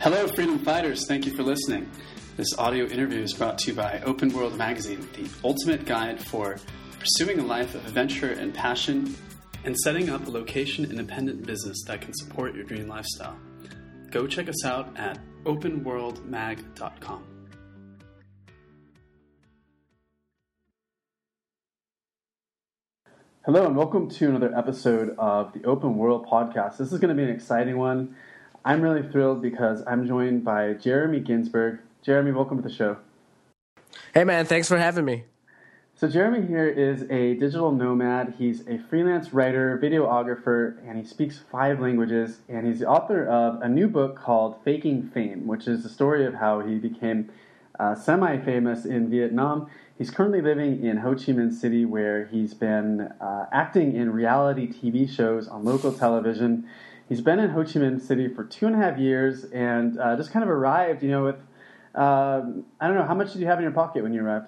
Hello, freedom fighters. Thank you for listening. This audio interview is brought to you by Open World Magazine, the ultimate guide for pursuing a life of adventure and passion and setting up a location independent business that can support your dream lifestyle. Go check us out at openworldmag.com. Hello, and welcome to another episode of the Open World Podcast. This is going to be an exciting one. I'm really thrilled because I'm joined by Jeremy Ginsburg. Jeremy, welcome to the show. Hey, man, thanks for having me. So, Jeremy here is a digital nomad. He's a freelance writer, videographer, and he speaks five languages. And he's the author of a new book called Faking Fame, which is the story of how he became uh, semi famous in Vietnam He's currently living in Ho Chi Minh City, where he's been uh, acting in reality TV shows on local television. He's been in Ho Chi Minh City for two and a half years and uh, just kind of arrived, you know, with, uh, I don't know, how much did you have in your pocket when you arrived?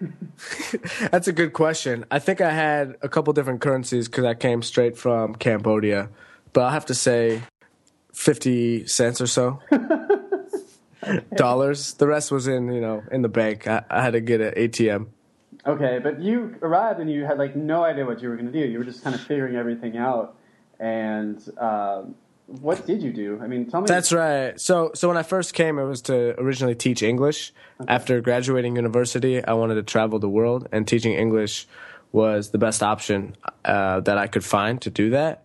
That's a good question. I think I had a couple different currencies because I came straight from Cambodia, but I'll have to say 50 cents or so. dollars. The rest was in you know in the bank. I, I had to get an ATM. Okay, but you arrived and you had like no idea what you were going to do. You were just kind of figuring everything out. And uh, what did you do? I mean, tell me. That's right. So, so when I first came, it was to originally teach English. Okay. After graduating university, I wanted to travel the world, and teaching English was the best option uh, that I could find to do that.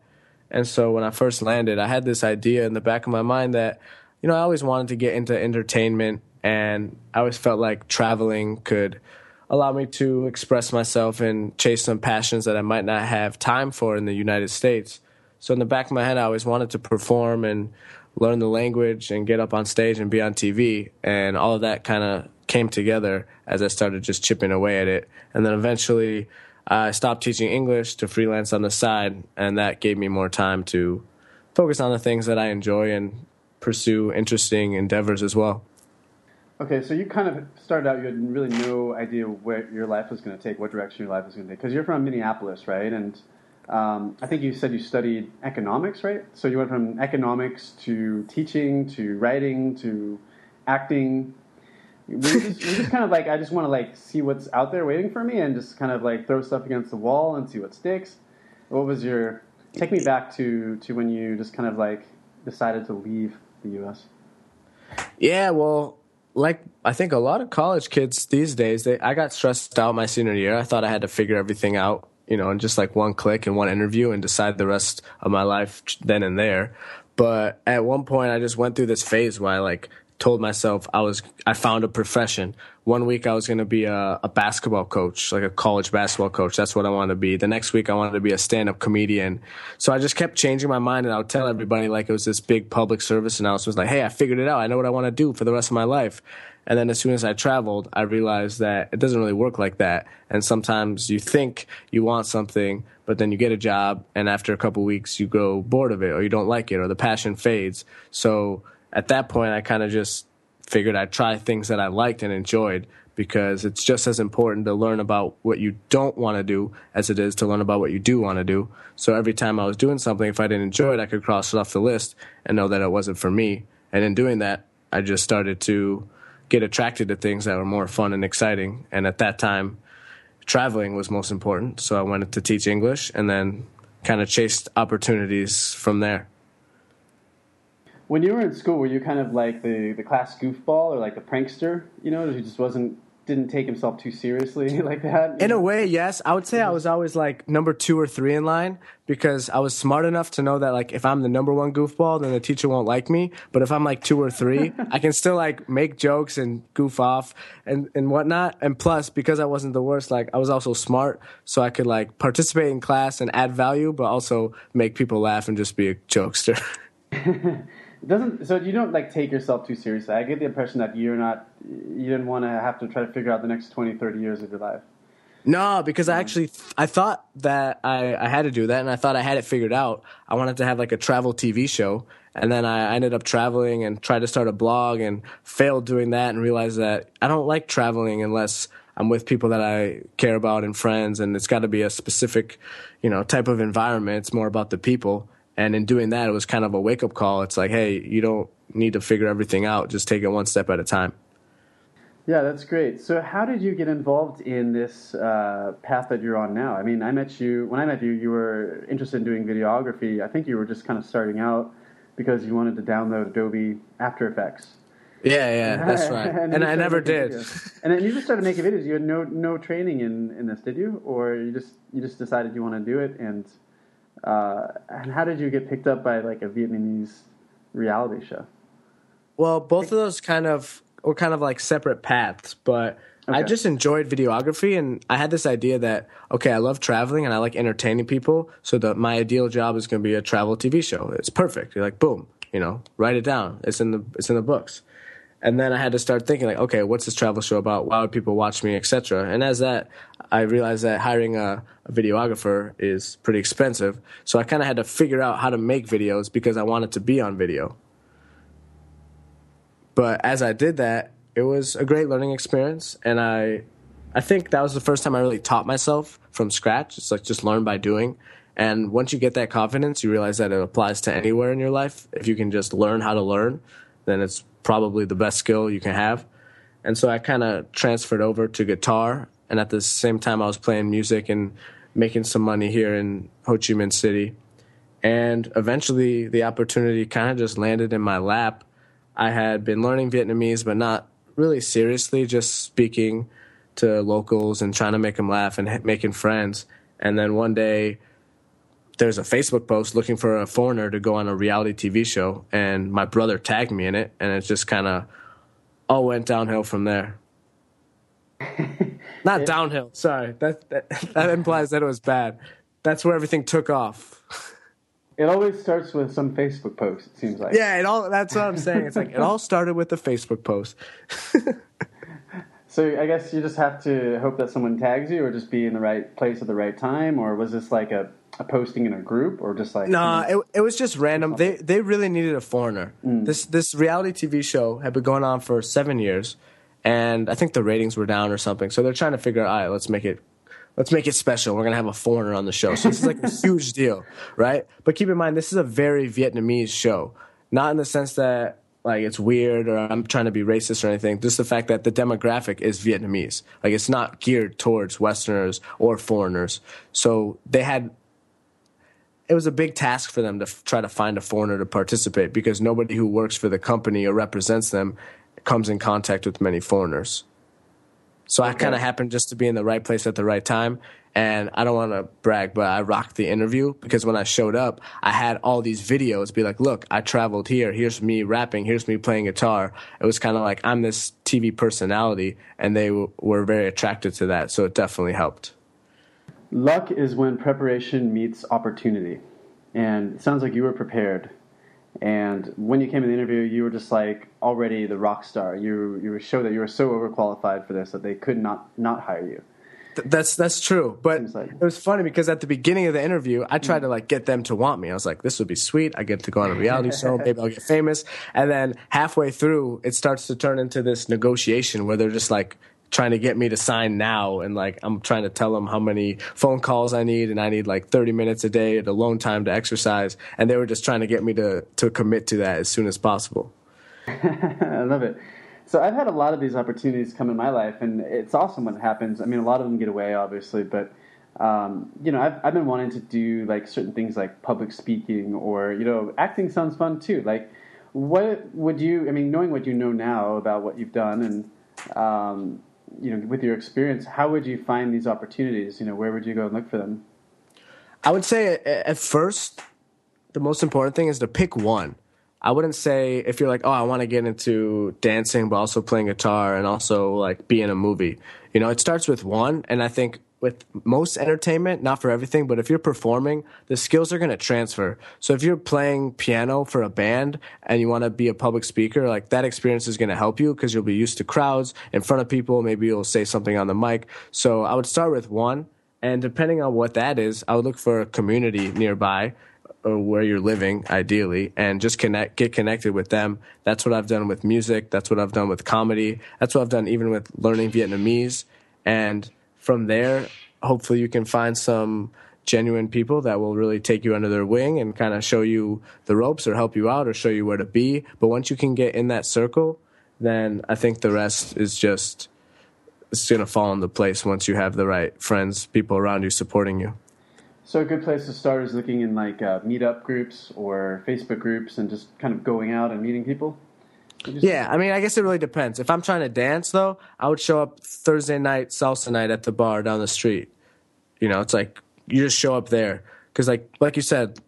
And so when I first landed, I had this idea in the back of my mind that you know, I always wanted to get into entertainment, and I always felt like traveling could allow me to express myself and chase some passions that I might not have time for in the United States. So in the back of my head, I always wanted to perform and learn the language and get up on stage and be on TV. And all of that kind of came together as I started just chipping away at it. And then eventually, I stopped teaching English to freelance on the side, and that gave me more time to focus on the things that I enjoy and pursue interesting endeavors as well. Okay, so you kind of started out, you had really no idea where your life was going to take, what direction your life was going to take, because you're from Minneapolis, right? And um, I think you said you studied economics, right? So you went from economics to teaching to writing to acting. We just, just kind of like, I just want to like see what's out there waiting for me and just kind of like throw stuff against the wall and see what sticks. What was your, take me back to, to when you just kind of like decided to leave the U.S.? Yeah, well, like I think a lot of college kids these days, they I got stressed out my senior year. I thought I had to figure everything out, you know, in just like one click and one interview and decide the rest of my life then and there. But at one point, I just went through this phase where I like told myself I was I found a profession. One week I was going to be a, a, basketball coach, like a college basketball coach. That's what I wanted to be. The next week I wanted to be a stand-up comedian. So I just kept changing my mind, and I would tell everybody like it was this big public service announcement, like, "Hey, I figured it out. I know what I want to do for the rest of my life." And then as soon as I traveled, I realized that it doesn't really work like that. And sometimes you think you want something, but then you get a job, and after a couple weeks you grow bored of it, or you don't like it, or the passion fades. So at that point, I kind of just figured I'd try things that I liked and enjoyed because it's just as important to learn about what you don't want to do as it is to learn about what you do want to do. So every time I was doing something, if I didn't enjoy it, I could cross it off the list and know that it wasn't for me. And in doing that, I just started to get attracted to things that were more fun and exciting. And at that time, traveling was most important. So I wanted to teach English and then kind of chased opportunities from there when you were in school, were you kind of like the, the class goofball or like the prankster, you know, who just wasn't didn't take himself too seriously like that? In know? a way, yes. I would say I mm-hmm. was always like number two or three in line because I was smart enough to know that like if I'm the number one goofball, then the teacher won't like me. But if I'm like two or three, I can still like make jokes and goof off and, and whatnot. And plus, because I wasn't the worst, like I was also smart, so I could like participate in class and add value, but also make people laugh and just be a jokester. Doesn't. So you don't like take yourself too seriously. I get the impression that you're not. You didn't want to have to try to figure out the next 20, 30 years of your life. No, because I mm-hmm. actually I thought that I, I had to do that, and I thought I had it figured out. I wanted to have like a travel TV show, and then I ended up traveling and tried to start a blog and failed doing that, and realized that I don't like traveling unless I'm with people that I care about and friends, and it's got to be a specific, you know, type of environment. It's more about the people And in doing that, it was kind of a wake up call. It's like, hey, you don't need to figure everything out. Just take it one step at a time. Yeah, that's great. So, how did you get involved in this uh, path that you're on now? I mean, I met you when I met you. You were interested in doing videography. I think you were just kind of starting out because you wanted to download Adobe After Effects. Yeah, yeah, that's right. and, and I never did. and then you just started making videos. You had no no training in, in this, did you? Or you just you just decided you want to do it? And uh, and how did you get picked up by like a Vietnamese reality show? Well, both of those kind of were kind of like separate paths, but okay. I just enjoyed videography and I had this idea that okay, I love traveling and I like entertaining people, so that my ideal job is going to be a travel TV show. It's perfect. You're like, boom, you know, write it down. It's in the it's in the books. And then I had to start thinking like, okay, what's this travel show about? Why would people watch me, etc. And as that, I realized that hiring a, a videographer is pretty expensive. So I kind of had to figure out how to make videos because I wanted to be on video. But as I did that, it was a great learning experience, and I, I think that was the first time I really taught myself from scratch. It's like just learn by doing. And once you get that confidence, you realize that it applies to anywhere in your life. If you can just learn how to learn, then it's probably the best skill you can have. And so I kind of transferred over to guitar, and at the same time, I was playing music and making some money here in Ho Chi Minh City. And eventually, the opportunity kind of just landed in my lap I had been learning Vietnamese, but not really seriously, just speaking to locals and trying to make them laugh and making friends. And then one day, there's a Facebook post looking for a foreigner to go on a reality TV show, and my brother tagged me in it, and it just kind of all went downhill from there. Not it, downhill. Sorry, that, that that implies that it was bad. That's where everything took off. It always starts with some Facebook post. It seems like. Yeah, it all. That's what I'm saying. It's like it all started with a Facebook post. so I guess you just have to hope that someone tags you, or just be in the right place at the right time, or was this like a, a posting in a group, or just like? No, nah, it it was just random. They they really needed a foreigner. Mm. This this reality TV show had been going on for seven years, and I think the ratings were down or something. So they're trying to figure out, all right, let's make it let's make it special. We're gonna have a foreigner on the show. So this is like a huge deal, right? But keep in mind, this is a very Vietnamese show. Not in the sense that like it's weird or I'm trying to be racist or anything. Just the fact that the demographic is Vietnamese. Like it's not geared towards Westerners or foreigners. So they had. It was a big task for them to f- try to find a foreigner to participate because nobody who works for the company or represents them comes in contact with many foreigners. So okay. I kind of happened just to be in the right place at the right time. And I don't want to brag, but I rocked the interview because when I showed up, I had all these videos be like, look, I traveled here. Here's me rapping. Here's me playing guitar. It was kind of like I'm this TV personality, and they w- were very attracted to that. So it definitely helped. Luck is when preparation meets opportunity. And it sounds like you were prepared. And when you came in the interview, you were just like already the rock star. You you showed that you were so overqualified for this that they could not not hire you. that's that's true, but like. it was funny because at the beginning of the interview, I tried mm. to like get them to want me. I was like, "This would be sweet. I get to go on a reality show. Maybe I'll get famous." And then halfway through, it starts to turn into this negotiation where they're just like, trying to get me to sign now. And like i'm trying to tell them how many phone calls i need and i need like 30 minutes a day at alone time to exercise. And they were just trying to get me to to commit to that as soon as possible. I love it. So i've had a lot of these opportunities come in my life and it's awesome when it happens. I mean a lot of them get away obviously but um, you know I've, I've been wanting to do like certain things like public speaking or you know acting sounds fun too. Like what would you i mean knowing what you know now about what you've done and um, you know, with your experience, how would you find these opportunities? You know, where would you go and look for them? I would say at first, the most important thing is to pick one. I wouldn't say if you're like, oh, I want to get into dancing, but also playing guitar and also like be in a movie. You know, it starts with one, and I think with most entertainment, not for everything, but if you're performing, the skills are going to transfer. So if you're playing piano for a band and you want to be a public speaker, like that experience is going to help you because you'll be used to crowds in front of people. Maybe you'll say something on the mic. So I would start with one. And depending on what that is, I would look for a community nearby or where you're living ideally and just connect get connected with them that's what i've done with music that's what i've done with comedy that's what i've done even with learning vietnamese and from there, hopefully you can find some genuine people that will really take you under their wing and kind of show you the ropes or help you out or show you where to be. But once you can get in that circle, then I think the rest is just it's going to fall into place once you have the right friends, people around you supporting you. So a good place to start is looking in like uh, meetup groups or Facebook groups and just kind of going out and meeting people. Yeah, I mean, I guess it really depends. If I'm trying to dance, though, I would show up Thursday night salsa night at the bar down the street. You know, it's like you just show up there because, like, like you said,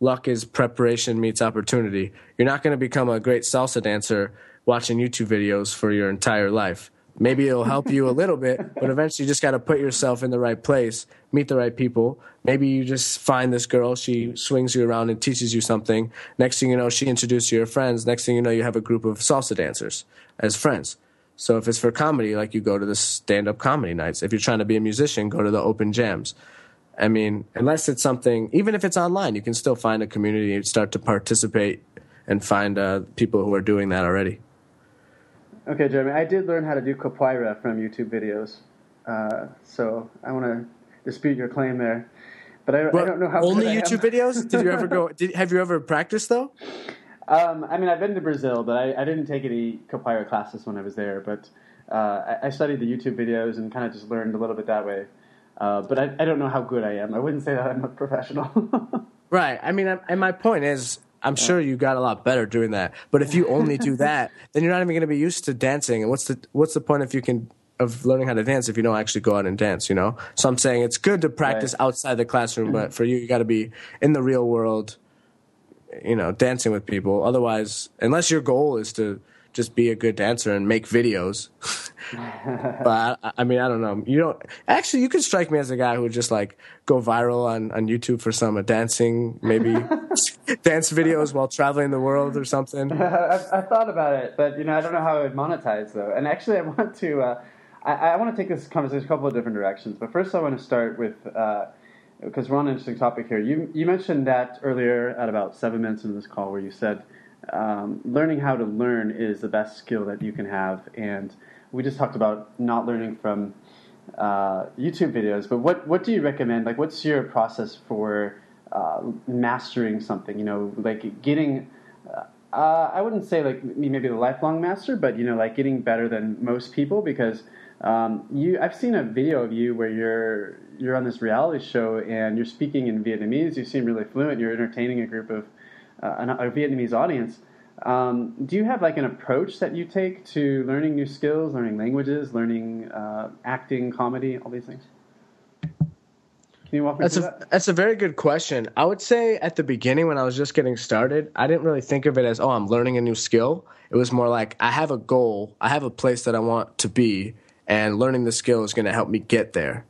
luck is preparation meets opportunity. You're not going to become a great salsa dancer watching YouTube videos for your entire life. Maybe it'll help you a little bit, but eventually you just got to put yourself in the right place, meet the right people. Maybe you just find this girl, she swings you around and teaches you something. Next thing you know, she introduces you to your friends. Next thing you know, you have a group of salsa dancers as friends. So if it's for comedy, like you go to the stand up comedy nights. If you're trying to be a musician, go to the open jams. I mean, unless it's something, even if it's online, you can still find a community and start to participate and find uh, people who are doing that already. Okay, Jeremy, I did learn how to do capoeira from YouTube videos, uh, so I want to dispute your claim there. But I, well, I don't know how. Only YouTube videos? Did you ever go? Did, have you ever practiced though? Um, I mean, I've been to Brazil, but I, I, didn't take any capoeira classes when I was there. But uh, I, I, studied the YouTube videos and kind of just learned a little bit that way. Uh, but I, I, don't know how good I am. I wouldn't say that I'm a professional. right. I mean, and my point is, I'm sure you got a lot better doing that. But if you only do that, then you're not even going to be used to dancing. And what's the what's the point if you can of learning how to dance if you don't actually go out and dance? You know. So I'm saying it's good to practice right. outside the classroom, but mm-hmm. for you, you got to be in the real world. You know, dancing with people. Otherwise, unless your goal is to just be a good dancer and make videos. but I, I, mean, I don't know. You don't actually. You could strike me as a guy who would just like go viral on, on YouTube for some dancing, maybe dance videos while traveling the world or something. I, I, thought about it, but you know, I don't know how I would monetize though. And actually, I want to. Uh, I, I, want to take this conversation a couple of different directions. But first, I want to start with. Uh, because we're on an interesting topic here. You you mentioned that earlier at about seven minutes into this call, where you said um, learning how to learn is the best skill that you can have. And we just talked about not learning from uh, YouTube videos, but what, what do you recommend? Like, what's your process for uh, mastering something? You know, like getting, uh, I wouldn't say like maybe the lifelong master, but you know, like getting better than most people because um, you, I've seen a video of you where you're you're on this reality show and you're speaking in Vietnamese. You seem really fluent. You're entertaining a group of uh, a Vietnamese audience. Um, do you have like an approach that you take to learning new skills, learning languages, learning uh, acting, comedy, all these things? Can you walk me that's through a, that? That's a very good question. I would say at the beginning when I was just getting started, I didn't really think of it as, oh, I'm learning a new skill. It was more like I have a goal, I have a place that I want to be, and learning the skill is going to help me get there.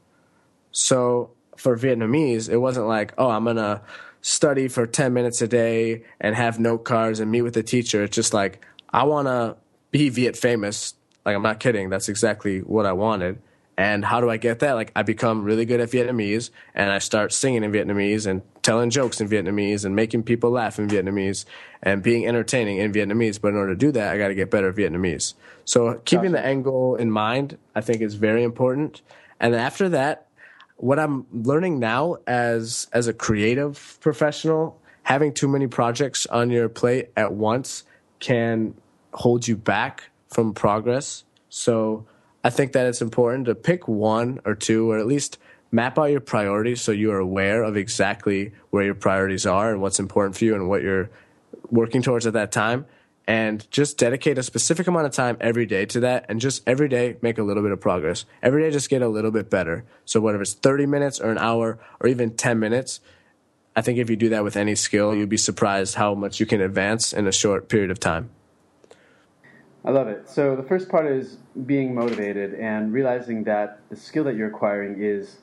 So for Vietnamese, it wasn't like, oh, I'm going to study for 10 minutes a day and have note cards and meet with the teacher. It's just like, I want to be Viet famous. Like, I'm not kidding. That's exactly what I wanted. And how do I get that? Like, I become really good at Vietnamese and I start singing in Vietnamese and telling jokes in Vietnamese and making people laugh in Vietnamese and being entertaining in Vietnamese. But in order to do that, I got to get better at Vietnamese. So keeping gotcha. the end goal in mind, I think is very important. And after that, what I'm learning now as as a creative professional, having too many projects on your plate at once can hold you back from progress. So I think that it's important to pick one or two, or at least map out your priorities so you are aware of exactly where your priorities are and what's important for you and what you're working towards at that time and just dedicate a specific amount of time every day to that and just every day make a little bit of progress. Every day just get a little bit better. So whether it's 30 minutes or an hour or even 10 minutes, I think if you do that with any skill, you'd be surprised how much you can advance in a short period of time. I love it. So the first part is being motivated and realizing that the skill that you're acquiring is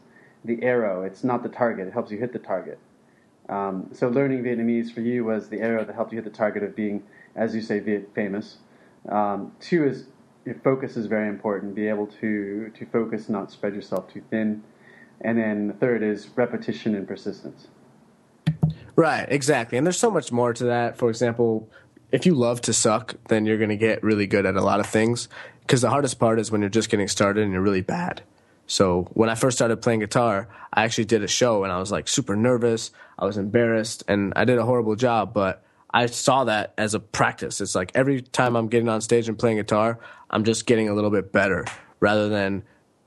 the arrow. It's not the target. It helps you hit the target. Um, so learning Vietnamese for you was the arrow that helped you hit the target of being as you say, famous. Um, two is focus is very important. Be able to to focus, not spread yourself too thin. And then the third is repetition and persistence. Right, exactly. And there's so much more to that. For example, if you love to suck, then you're going to get really good at a lot of things. Because the hardest part is when you're just getting started and you're really bad. So when I first started playing guitar, I actually did a show and I was like super nervous. I was embarrassed and I did a horrible job, but I saw that as a practice. It's like every time I'm getting on stage and playing guitar, I'm just getting a little bit better rather than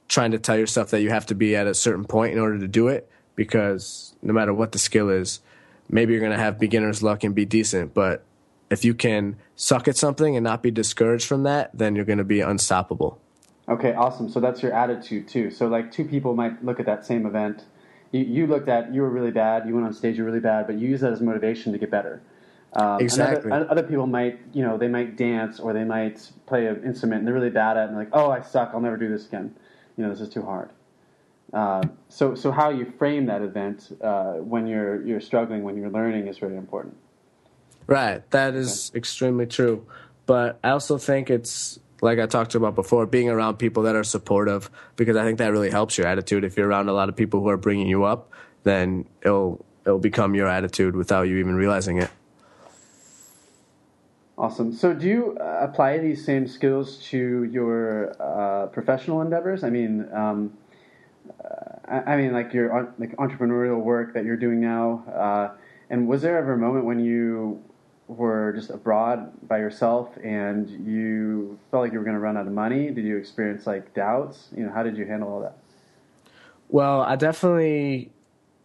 trying to tell yourself that you have to be at a certain point in order to do it because no matter what the skill is, maybe you're going to have beginner's luck and be decent, but if you can suck at something and not be discouraged from that, then you're going to be unstoppable. Okay, awesome. So that's your attitude too. So like two people might look at that same event. You, you looked at you were really bad. You went on stage, you were really bad, but you use that as motivation to get better. Um, exactly. Other, other, people might, you know, they might dance or they might play an instrument and they're really bad at it and they're like, oh, I suck. I'll never do this again. You know, this is too hard. Uh, so, so how you frame that event uh, when you're you're struggling, when you're learning, is really important. Right, that is okay. extremely true. But I also think it's like I talked about before, being around people that are supportive because I think that really helps your attitude. If you're around a lot of people who are bringing you up, then it'll it'll become your attitude without you even realizing it. Awesome. So, do you uh, apply these same skills to your uh, professional endeavors? I mean, um, uh, I mean, like your like entrepreneurial work that you're doing now. Uh, and was there ever a moment when you were just abroad by yourself and you felt like you were going to run out of money? Did you experience like doubts? You know, how did you handle all that? Well, I definitely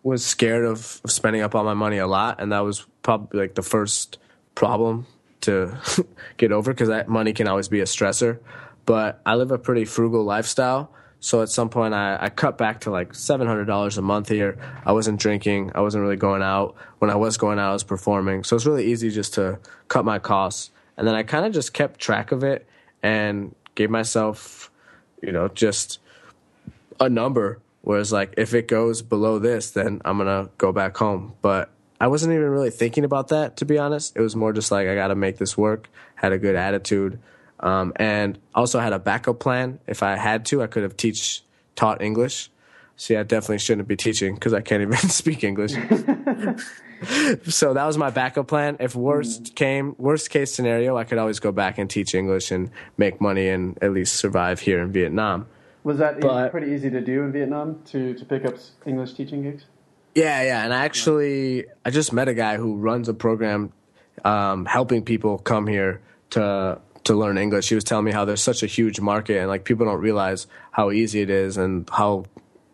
was scared of, of spending up all my money a lot, and that was probably like the first problem to get over because that money can always be a stressor. But I live a pretty frugal lifestyle. So at some point, I, I cut back to like seven hundred dollars a month here. I wasn't drinking. I wasn't really going out. When I was going out, I was performing. So it's really easy just to cut my costs. And then I kind of just kept track of it and gave myself, you know, just a number. Whereas like if it goes below this, then I'm gonna go back home. But I wasn't even really thinking about that, to be honest. It was more just like, I got to make this work, had a good attitude. Um, and also had a backup plan. If I had to, I could have teach taught English. See, I definitely shouldn't be teaching because I can't even speak English. so that was my backup plan. If worst mm. came, worst case scenario, I could always go back and teach English and make money and at least survive here in Vietnam. Was that but, pretty easy to do in Vietnam to, to pick up English teaching gigs? Yeah, yeah, and I actually I just met a guy who runs a program um, helping people come here to to learn English. He was telling me how there's such a huge market and like people don't realize how easy it is and how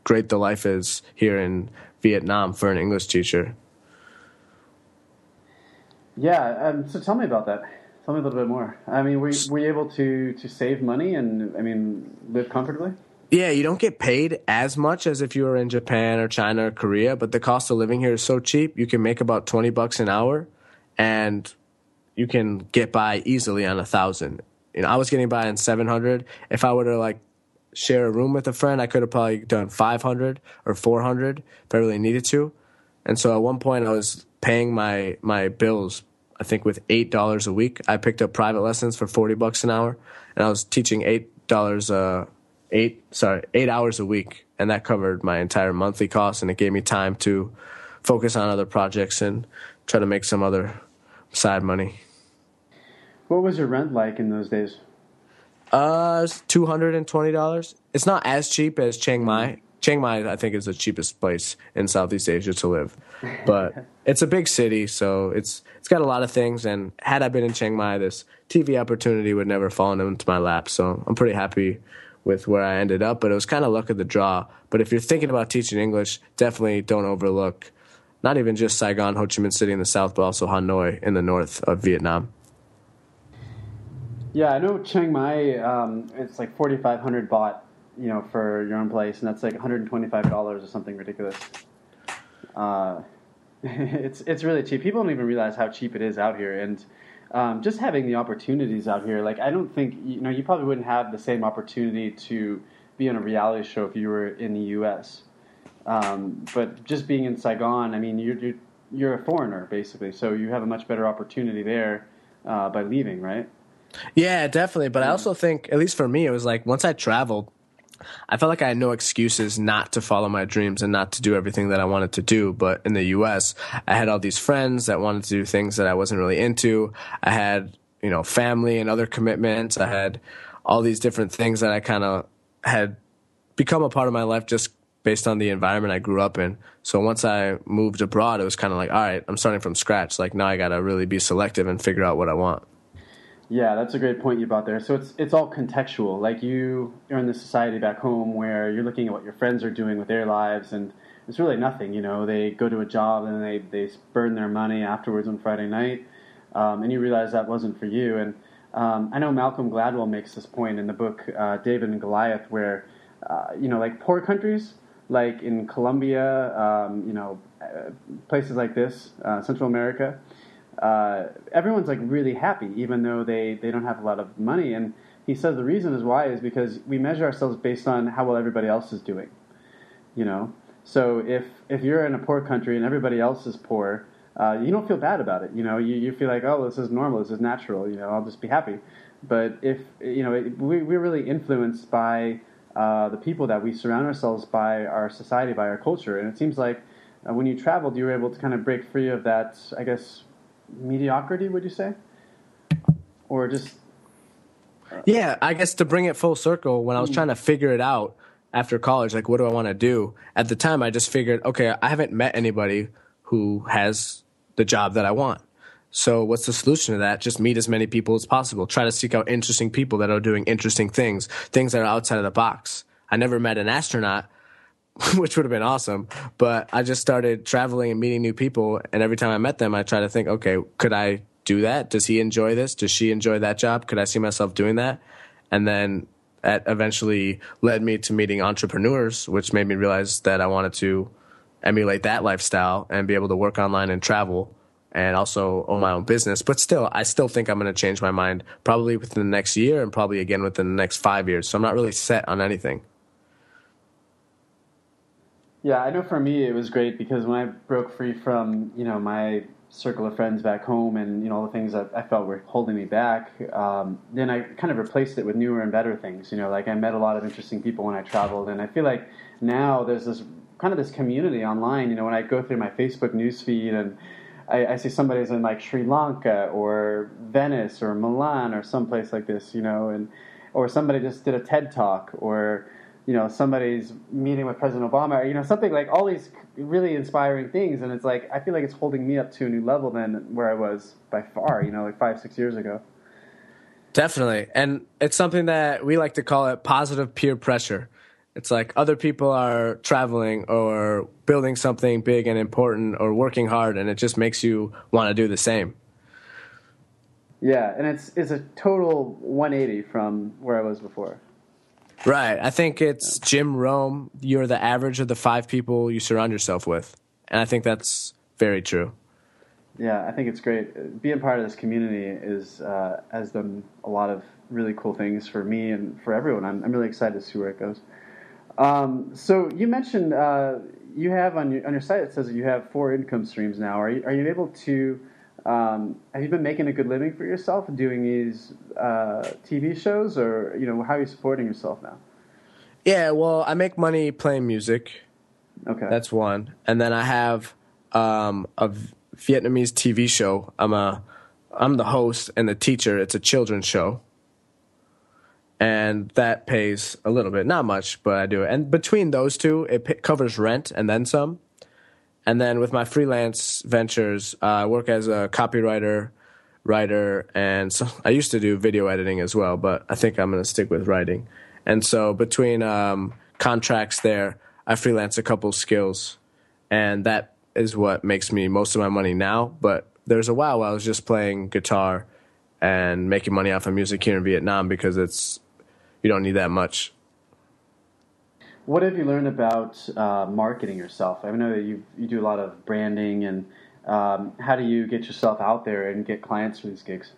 great the life is here in Vietnam for an English teacher. Yeah, um, so tell me about that. Tell me a little bit more. I mean, were, were you able to to save money and I mean live comfortably? Yeah, you don't get paid as much as if you were in Japan or China or Korea, but the cost of living here is so cheap. You can make about 20 bucks an hour and you can get by easily on a thousand. You know, I was getting by on 700. If I were to like share a room with a friend, I could have probably done 500 or 400 if I really needed to. And so at one point I was paying my, my bills, I think with $8 a week. I picked up private lessons for 40 bucks an hour and I was teaching $8 a eight sorry eight hours a week, and that covered my entire monthly cost, and it gave me time to focus on other projects and try to make some other side money. What was your rent like in those days? Uh, two hundred and twenty dollars. It's not as cheap as Chiang Mai. Chiang Mai, I think, is the cheapest place in Southeast Asia to live, but it's a big city, so it's it's got a lot of things. And had I been in Chiang Mai, this TV opportunity would never fallen into my lap. So I'm pretty happy with where I ended up, but it was kind of luck of the draw. But if you're thinking about teaching English, definitely don't overlook not even just Saigon, Ho Chi Minh City in the south, but also Hanoi in the north of Vietnam. Yeah, I know Chiang Mai. Um, it's like forty five hundred baht, you know, for your own place, and that's like one hundred and twenty five dollars or something ridiculous. Uh, it's it's really cheap. People don't even realize how cheap it is out here, and um, just having the opportunities out here. Like I don't think you know you probably wouldn't have the same opportunity to be on a reality show if you were in the U.S. Um, but just being in Saigon, I mean, you're, you're, you're a foreigner basically, so you have a much better opportunity there uh, by leaving, right? Yeah, definitely. But I also think, at least for me, it was like once I traveled, I felt like I had no excuses not to follow my dreams and not to do everything that I wanted to do. But in the US, I had all these friends that wanted to do things that I wasn't really into. I had, you know, family and other commitments. I had all these different things that I kind of had become a part of my life just based on the environment I grew up in. So once I moved abroad, it was kind of like, all right, I'm starting from scratch. Like now I got to really be selective and figure out what I want. Yeah, that's a great point you brought there. So it's it's all contextual. Like you are in the society back home where you're looking at what your friends are doing with their lives, and it's really nothing. You know, they go to a job and they they burn their money afterwards on Friday night, um, and you realize that wasn't for you. And um, I know Malcolm Gladwell makes this point in the book uh, David and Goliath, where uh, you know, like poor countries, like in Colombia, um, you know, uh, places like this, uh, Central America uh, everyone's like really happy, even though they, they don't have a lot of money. And he says the reason is why is because we measure ourselves based on how well everybody else is doing. You know, so if if you're in a poor country and everybody else is poor, uh, you don't feel bad about it. You know, you, you feel like, oh, this is normal, this is natural. You know, I'll just be happy. But if you know, it, we we're really influenced by uh, the people that we surround ourselves by, our society, by our culture, and it seems like uh, when you traveled, you were able to kind of break free of that, I guess, mediocrity, would you say? Or just. Uh, yeah, I guess to bring it full circle, when I was hmm. trying to figure it out after college, like, what do I want to do? At the time, I just figured, okay, I haven't met anybody who has the job that I want. So, what's the solution to that? Just meet as many people as possible. Try to seek out interesting people that are doing interesting things, things that are outside of the box. I never met an astronaut, which would have been awesome. But I just started traveling and meeting new people, and every time I met them, I try to think, okay, could I do that? Does he enjoy this? Does she enjoy that job? Could I see myself doing that? And then that eventually led me to meeting entrepreneurs, which made me realize that I wanted to emulate that lifestyle and be able to work online and travel and also own my own business. But still, I still think I'm going to change my mind probably within the next year and probably again within the next five years. So I'm not really set on anything. Yeah, I know for me it was great because when I broke free from you know my circle of friends back home and you know all the things that I felt were holding me back, um, then I kind of replaced it with newer and better things. You know, like I met a lot of interesting people when I traveled, and I feel like now there's this kind of this community online. You know, when I go through my Facebook newsfeed and I, I see somebody's in like Sri Lanka or Venice or Milan or someplace like this, you know, and or somebody just did a TED talk or you know somebody's meeting with President Obama, or, you know something like all these really inspiring things, and it's like I feel like it's holding me up to a new level than where I was by far, you know, like five six years ago. Definitely, and it's something that we like to call it positive peer pressure. It's like other people are traveling or building something big and important or working hard, and it just makes you want to do the same. Yeah, and it's it's a total 180 from where I was before. Right. I think it's Jim Rohn. You're the average of the five people you surround yourself with. And I think that's very true. Yeah, I think it's great. Being part of this community is uh, has done a lot of really cool things for me and for everyone. I'm, I'm really excited to see where it goes. Um, so you mentioned uh, you have on your on your site it says that you have four income streams now. Are you are you able to um, have you been making a good living for yourself doing these uh, TV shows, or you know, how are you supporting yourself now? Yeah, well, I make money playing music. Okay, that's one, and then I have um, a Vietnamese TV show. I'm a I'm the host and the teacher. It's a children's show, and that pays a little bit, not much, but I do it. And between those two, it p- covers rent and then some. And then with my freelance ventures, uh, I work as a copywriter, writer, and so I used to do video editing as well, but I think I'm going to stick with writing. And so between um, contracts there, I freelance a couple skills, and that is what makes me most of my money now. But there's a while I was just playing guitar and making money off of music here in Vietnam because it's you don't need that much what have you learned about uh, marketing yourself? I know that you you do a lot of branding, and um, how do you get yourself out there and get clients for these gigs?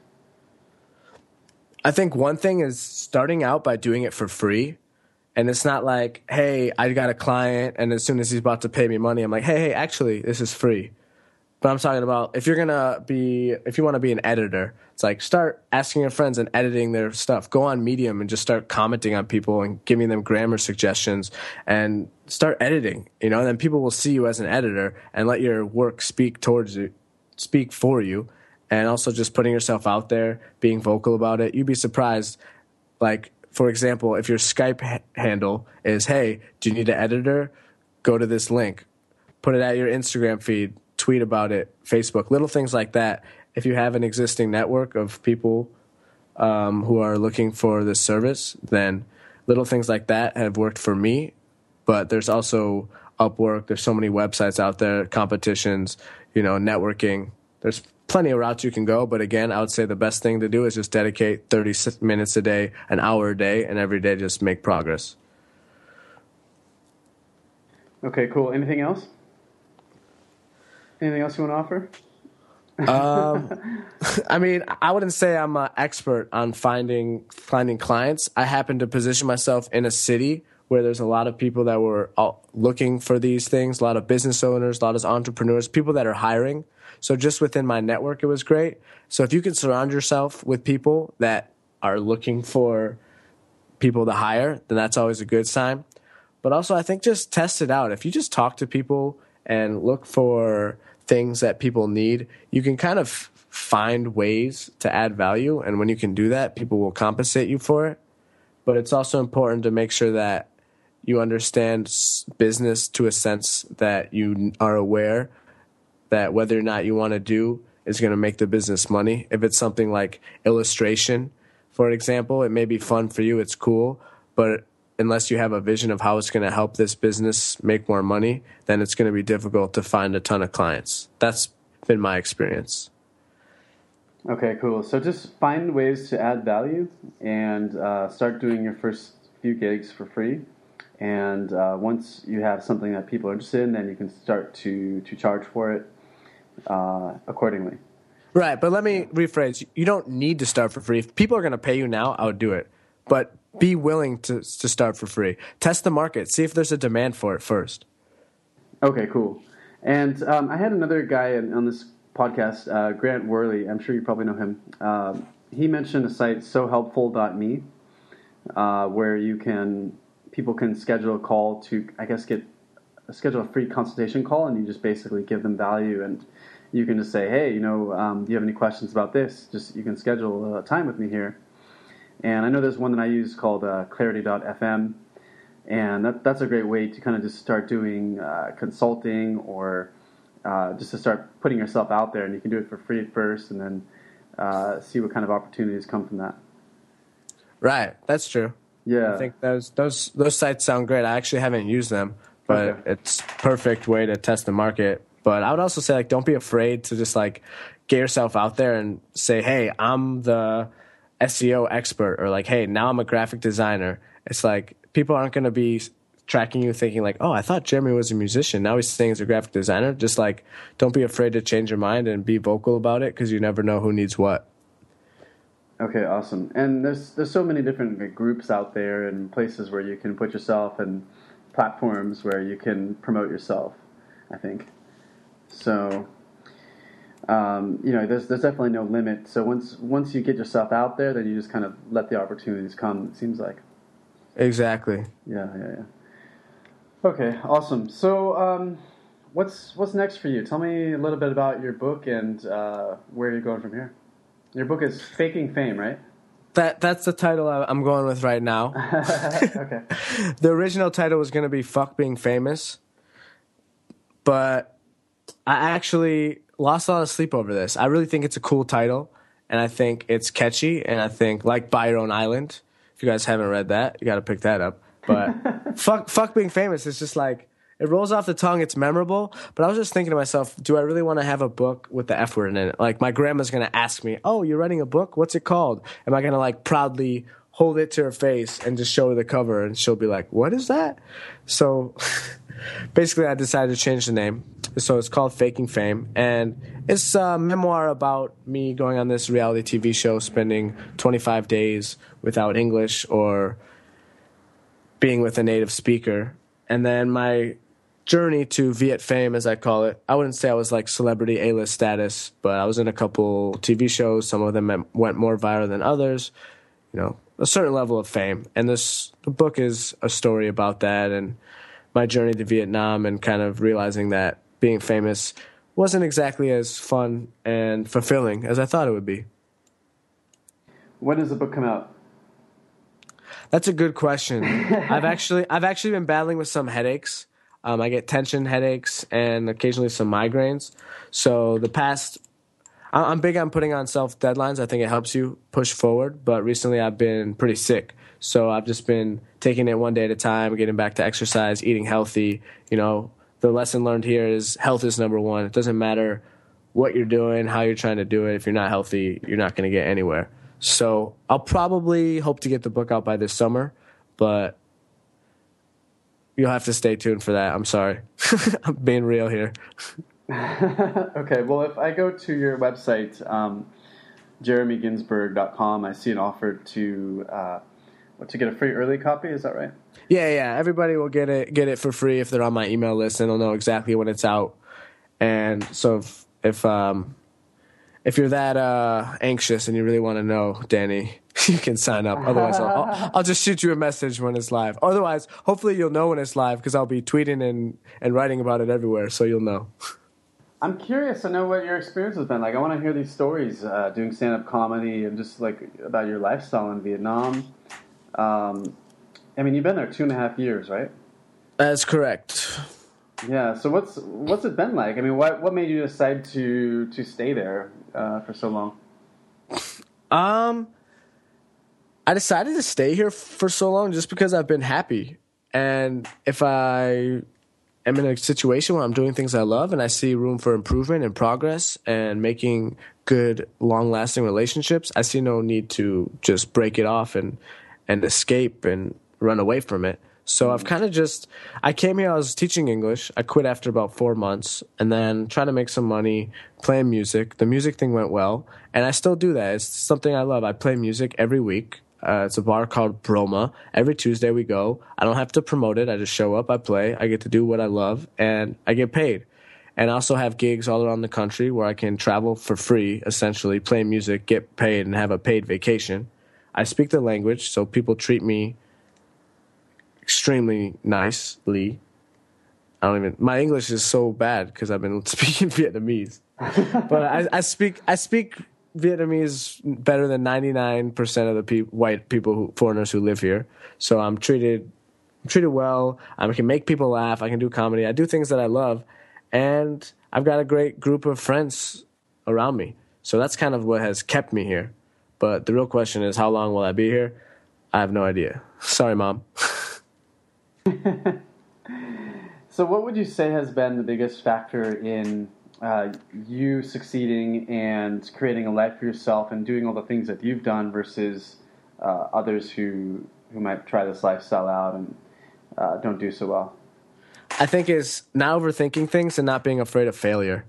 I think one thing is starting out by doing it for free. And it's not like, hey, I got a client, and as soon as he's about to pay me money, I'm like, hey, hey, actually, this is free. But I'm talking about if you're gonna be, if you want to be an editor, it's like start asking your friends and editing their stuff. Go on Medium and just start commenting on people and giving them grammar suggestions and start editing. You know, and then people will see you as an editor and let your work speak towards you, speak for you, and also just putting yourself out there, being vocal about it. You'd be surprised, like for example, if your Skype ha- handle is, hey, do you need an editor? Go to this link. Put it at your Instagram feed, tweet about it, Facebook, little things like that. If you have an existing network of people um, who are looking for this service, then little things like that have worked for me. But there's also Upwork. There's so many websites out there, competitions, you know, networking. There's plenty of routes you can go. But again, I would say the best thing to do is just dedicate 30 minutes a day, an hour a day, and every day just make progress. Okay, cool. Anything else? Anything else you want to offer? um, I mean, I wouldn't say I'm an expert on finding finding clients. I happen to position myself in a city where there's a lot of people that were looking for these things, a lot of business owners, a lot of entrepreneurs, people that are hiring. So just within my network, it was great. So if you can surround yourself with people that are looking for people to hire, then that's always a good sign. But also, I think just test it out. If you just talk to people and look for things that people need, you can kind of find ways to add value. And when you can do that, people will compensate you for it. But it's also important to make sure that you understand business to a sense that you are aware that whether or not you want to do is going to make the business money. If it's something like illustration, for example, it may be fun for you, it's cool, but unless you have a vision of how it's going to help this business make more money, then it's going to be difficult to find a ton of clients. That's been my experience. Okay, cool. So just find ways to add value and uh, start doing your first few gigs for free. And uh, once you have something that people are interested in, then you can start to, to charge for it uh, accordingly. Right, but let me rephrase. You don't need to start for free. If people are going to pay you now, I would do it. But be willing to, to start for free. Test the market. See if there's a demand for it first. Okay, cool. And um, I had another guy on this podcast, uh, Grant Worley. I'm sure you probably know him. Um, he mentioned a site, sohelpful.me, uh, where you can people can schedule a call to, I guess, get schedule a free consultation call, and you just basically give them value, and you can just say, hey, you know, um, do you have any questions about this? Just you can schedule a time with me here and I know there's one that I use called uh, Clarity.fm, and that, that's a great way to kind of just start doing uh, consulting or uh, just to start putting yourself out there. And you can do it for free at first, and then uh, see what kind of opportunities come from that. Right, that's true. Yeah, I think those those those sites sound great. I actually haven't used them, but okay. it's perfect way to test the market. But I would also say like don't be afraid to just like get yourself out there and say, hey, I'm the SEO expert or like, hey, now I'm a graphic designer. It's like people aren't going to be tracking you thinking like, oh, I thought Jeremy was a musician. Now he's saying he's a graphic designer. Just like, don't be afraid to change your mind and be vocal about it because you never know who needs what. Okay, awesome. And there's there's so many different groups out there and places where you can put yourself and platforms where you can promote yourself. I think so um, you know, there's there's definitely no limit. So once once you get yourself out there, then you just kind of let the opportunities come. It seems like. Exactly. Yeah, yeah, yeah. Okay, awesome. So, um, what's what's next for you? Tell me a little bit about your book and uh, where you're going from here. Your book is Faking Fame, right? That that's the title I'm going with right now. okay. the original title was going to be "Fuck Being Famous," but I actually lost a lot of sleep over this. I really think it's a cool title, and I think it's catchy, and I think like Buy Your Own Island. If you guys haven't read that, you got to pick that up. But fuck, fuck being famous. It's just like it rolls off the tongue. It's memorable. But I was just thinking to myself, do I really want to have a book with the F word in it? Like my grandma's gonna ask me, "Oh, you're writing a book? What's it called?" Am I gonna like proudly hold it to her face and just show her the cover, and she'll be like, "What is that?" So basically, I decided to change the name so it's called Faking Fame, and it's a memoir about me going on this reality TV show, spending 25 days without English or being with a native speaker, and then my journey to Viet fame, as I call it. I wouldn't say I was like celebrity A list status, but I was in a couple TV shows. Some of them went more viral than others. You know, a certain level of fame, and this book is a story about that and my journey to Vietnam and kind of realizing that being famous wasn't exactly as fun and fulfilling as I thought it would be. When does the book come out? That's a good question. I've actually I've actually been battling with some headaches. Um, I get tension headaches and occasionally some migraines. So the past, I'm big on putting on self deadlines. I think it helps you push forward. But recently, I've been pretty sick, so I've just been taking it one day at a time, getting back to exercise, eating healthy. You know, the lesson learned here is health is number one. It doesn't matter what you're doing, how you're trying to do it. If you're not healthy, you're not going to get anywhere. So I'll probably hope to get the book out by this summer, but you'll have to stay tuned for that. I'm sorry. I'm being real here. okay, well, if I go to your website, um, jeremyginsburg.com, I see an offer to uh, to get a free early copy. Is that right? Yeah, yeah. Everybody will get it get it for free if they're on my email list, and they'll know exactly when it's out. And so if if um, if you're that uh, anxious and you really want to know, Danny, you can sign up. Otherwise, I'll, I'll, I'll, just shoot you a message when it's live. Otherwise, hopefully, you'll know when it's live because I'll be tweeting and, and writing about it everywhere, so you'll know. I'm curious to know what your experience has been like. I want to hear these stories uh, doing stand up comedy and just like about your lifestyle in Vietnam. Um, I mean, you've been there two and a half years, right? That's correct. Yeah. So what's what's it been like? I mean, what what made you decide to to stay there uh, for so long? Um, I decided to stay here for so long just because I've been happy, and if I am in a situation where I'm doing things I love and I see room for improvement and progress and making good, long lasting relationships, I see no need to just break it off and and escape and run away from it. So I've mm-hmm. kind of just I came here. I was teaching English. I quit after about four months, and then trying to make some money playing music. The music thing went well, and I still do that. It's something I love. I play music every week. Uh, it's a bar called Broma. Every Tuesday we go. I don't have to promote it. I just show up. I play. I get to do what I love, and I get paid. And I also have gigs all around the country where I can travel for free, essentially play music, get paid, and have a paid vacation. I speak the language, so people treat me extremely nicely. I don't even. My English is so bad because I've been speaking Vietnamese, but I, I, speak I speak Vietnamese better than ninety nine percent of the pe- white people, who, foreigners who live here. So I'm treated treated well. I can make people laugh. I can do comedy. I do things that I love, and I've got a great group of friends around me. So that's kind of what has kept me here. But the real question is, how long will I be here? I have no idea. Sorry, mom. so, what would you say has been the biggest factor in uh, you succeeding and creating a life for yourself and doing all the things that you've done versus uh, others who who might try this lifestyle out and uh, don't do so well? I think is not overthinking things and not being afraid of failure.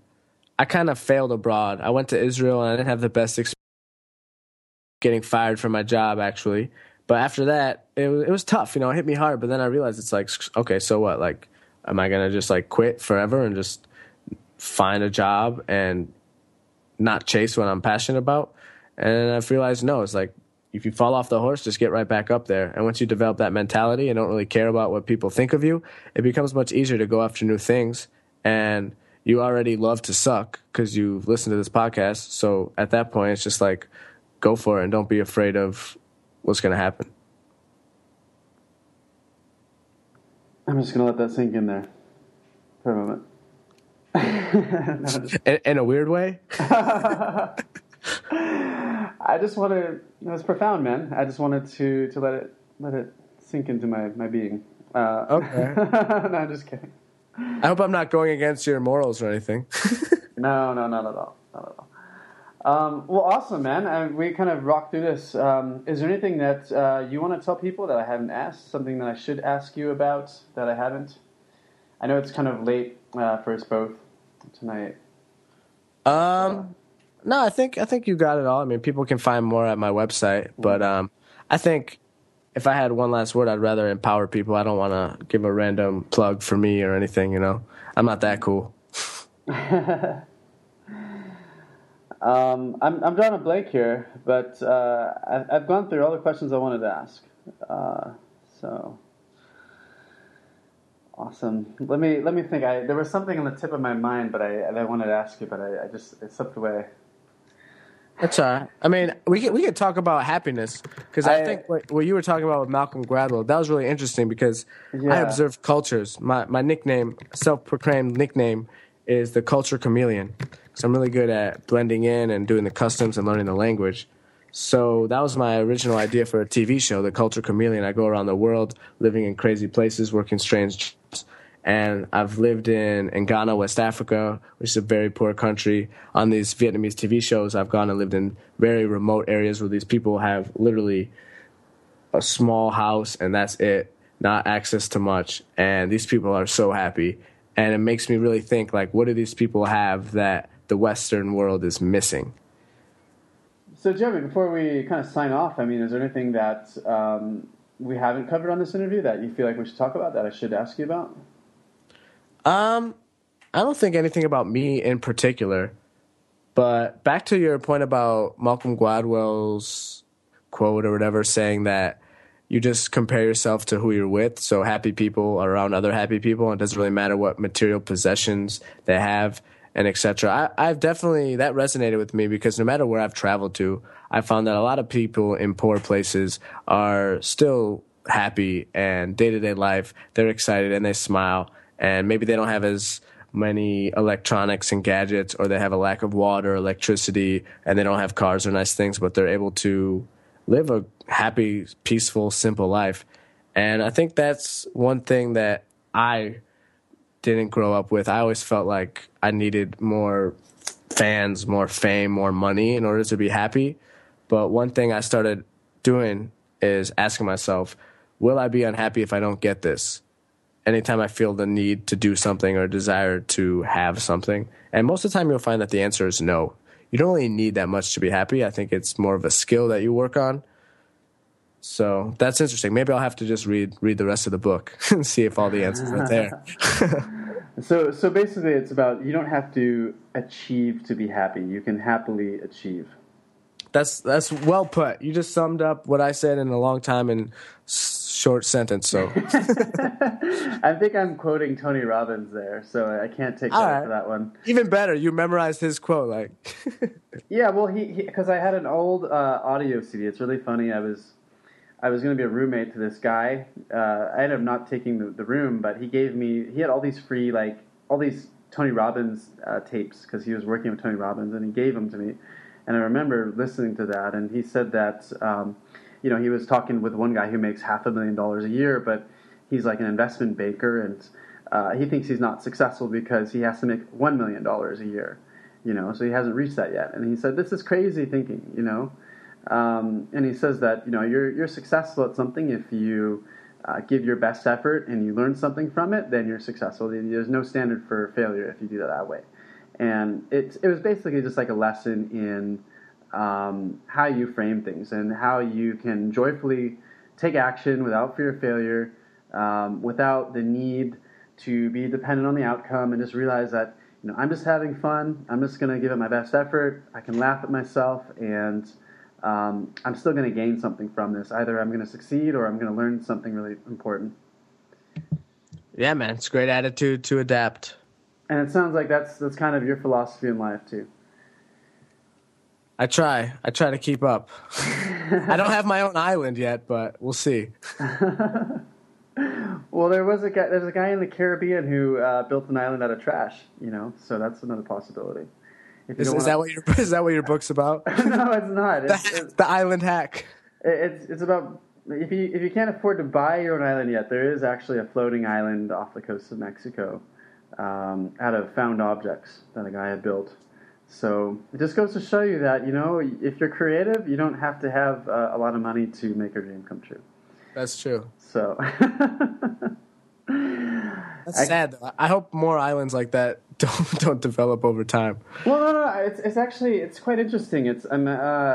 I kind of failed abroad. I went to Israel and I didn't have the best experience getting fired from my job actually. But after that, it it was tough. You know, it hit me hard. But then I realized it's like, okay, so what? Like, am I gonna just like quit forever and just find a job and not chase what I'm passionate about? And I've realized no. It's like if you fall off the horse, just get right back up there. And once you develop that mentality and don't really care about what people think of you, it becomes much easier to go after new things. And you already love to suck because you've listened to this podcast. So at that point, it's just like go for it and don't be afraid of what's going to happen. I'm just going to let that sink in there for a moment. in, in, a weird way? I just want to. It was profound, man. I just wanted to to let it let it sink into my my being. Uh, okay. no, I'm just kidding. I hope I'm not going against your morals or anything. no, no, not at all. Not at all. Um, well, awesome, man. Uh, we kind of rocked through this. Um, is there anything that uh, you want to tell people that I haven't asked? Something that I should ask you about that I haven't? I know it's kind of late uh, for us both tonight. Um, no, I think I think you got it all. I mean, people can find more at my website, but um, I think if I had one last word, I'd rather empower people. I don't want to give a random plug for me or anything. You know, I'm not that cool. Um, I'm, I'm drawing a blank here, but uh, I, have gone through all the questions I wanted to ask. Uh, so awesome. Let me let me think. I, there was something on the tip of my mind, but I, I wanted to ask you, but I, I just it slipped away. That's all right. I mean, we can we can talk about happiness because I, I- think what, what you were talking about with Malcolm Gladwell that was really interesting because I Yeah. observed cultures. My my nickname, self proclaimed nickname, is the culture chameleon. So I'm really good at blending in and doing the customs and learning the language. So that was my original idea for a TV show, The Culture Chameleon. I go around the world, living in crazy places, working strange. And I've lived in, in Ghana, West Africa, which is a very poor country. On these Vietnamese TV shows, I've gone and lived in very remote areas where these people have literally a small house and that's it, not access to much. And these people are so happy. And it makes me really think like, what do these people have that the Western world is missing? So, Jeremy, before we kind of sign off, I mean, is there anything that um, we haven't covered on this interview that you feel like we should talk about that I should ask you about? Um, I don't think anything about me in particular. But back to your point about Malcolm Gladwell's quote or whatever saying that you just compare yourself to who you're with. So happy people are around other happy people, and it doesn't really matter what material possessions they have and etc. I've definitely that resonated with me because no matter where I've traveled to, I found that a lot of people in poor places are still happy and day to day life. They're excited and they smile, and maybe they don't have as many electronics and gadgets, or they have a lack of water, electricity, and they don't have cars or nice things, but they're able to live a happy, peaceful, simple life. And I think that's one thing that I didn't grow up with. I always felt like I needed more fans, more fame, more money in order to be happy. But one thing I started doing is asking myself, will I be unhappy if I don't get this? Anytime I feel the need to do something or desire to have something. And most of the time, you'll find that the answer is no. You don't really need that much to be happy. I think it's more of a skill that you work on. So that's interesting. Maybe I'll have to just read read the rest of the book and see if all the answers are there. So, so basically, it's about you don't have to achieve to be happy. You can happily achieve. That's that's well put. You just summed up what I said in a long time s- short sentence. So I think I'm quoting Tony Robbins there, so I can't take credit right. for that one. even better, you memorized his quote. Like Yeah, well, he because I had an old uh, audio CD. It's really funny. I was I was going to be a roommate to this guy. Uh, I ended up not taking the, the room, but he gave me. He had all these free like all these Tony Robbins uh, tapes because he was working with Tony Robbins, and he gave them to me. And I remember listening to that, and he said that um, you know he was talking with one guy who makes half a million dollars a year, but he's like an investment banker, and uh, he thinks he's not successful because he has to make one million dollars a year you know, so he hasn't reached that yet. And he said, "This is crazy thinking," you know. Um, and he says that you know you're you're successful at something if you uh, give your best effort and you learn something from it, then you're successful. There's no standard for failure if you do that that way. And it it was basically just like a lesson in um, how you frame things and how you can joyfully take action without fear of failure, um, without the need to be dependent on the outcome, and just realize that you know I'm just having fun. I'm just going to give it my best effort. I can laugh at myself, and um, I'm still going to gain something from this. Either I'm going to succeed or I'm going to learn something really important. yeah, man, it's a great attitude to adapt. And it sounds like that's that's kind of your philosophy in life too. I try. I try to keep up. I don't have my own island yet, but we'll see. Well, there was a guy. There's a guy in the Caribbean who uh, built an island out of trash. You know, so that's another possibility. Is, is that wanna- what your is that what your book's about? no, it's not. It's, the, it's, the island hack. it's it's about if you if you can't afford to buy your own island yet, there is actually a floating island off the coast of Mexico, um, out of found objects that a guy had built. So it just goes to show you that you know if you're creative, you don't have to have uh, a lot of money to make your dream come true. That's true. So. That's I- sad. Though. I hope more islands like that don't don't develop over time. Well, no, no, no. It's, it's actually it's quite interesting. It's I'm uh,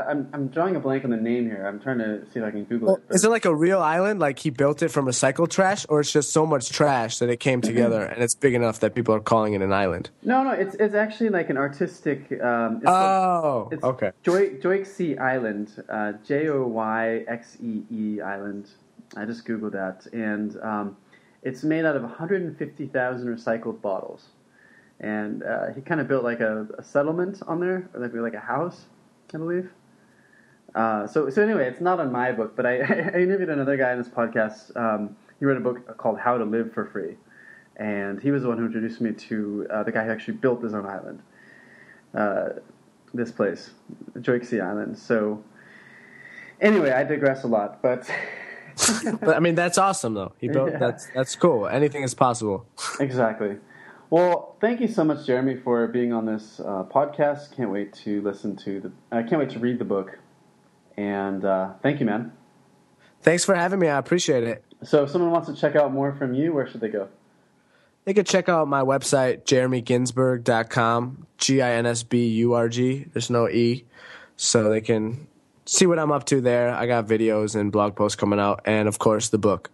I'm I'm drawing a blank on the name here. I'm trying to see if I can Google Well, it. but- is it like a real island? Like he built it from recycled trash, or it's just so much trash that it came together and it's big enough that people are calling it an island? no, no. It's it's actually like an artistic. Um, it's Oh, it's okay. Joy Island, uh, J O Y X E E Island. I just googled that, and um, it's made out of 150,000 recycled bottles. And uh, he kind of built like a, a settlement on there, or like like a house. I believe. Uh, so so anyway, it's not on my book, but I, I interviewed another guy in this podcast. Um, he wrote a book called How to Live for Free, and he was the one who introduced me to uh, the guy who actually built his own island. Uh, this place, Joysxee Island. So anyway, I digress a lot, but. but I mean, that's awesome though. He built Yeah. that's that's cool. Anything is possible. exactly. Well, thank you so much, Jeremy, for being on this uh, podcast. Can't wait to listen to the. I can't wait to read the book, and uh, thank you, man. Thanks for having me. I appreciate it. So, if someone wants to check out more from you, where should they go? They could check out my website, jeremyginsburg.com, G I N S B U R G. There's no E. So they can see what I'm up to there. I got videos and blog posts coming out, and of course, the book.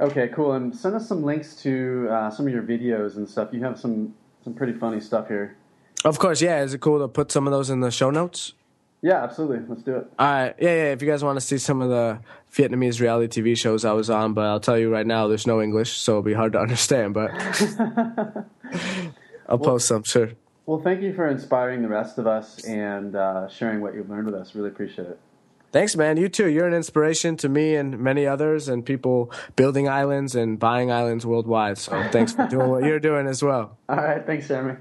Okay, cool. And send us some links to uh, some of your videos and stuff. You have some some pretty funny stuff here. Of course, yeah. Is it cool to put some of those in the show notes? Yeah, absolutely. Let's do it. All right. Yeah, yeah. If you guys want to see some of the Vietnamese reality TV shows I was on, but I'll tell you right now, there's no English, so it'll be hard to understand, but I'll post some, sure. Well, thank you for inspiring the rest of us and uh, sharing what you've learned with us. Really appreciate it. Thanks, man. You too. You're an inspiration to me and many others and people building islands and buying islands worldwide. So thanks for doing what you're doing as well. All right. Thanks, Jeremy.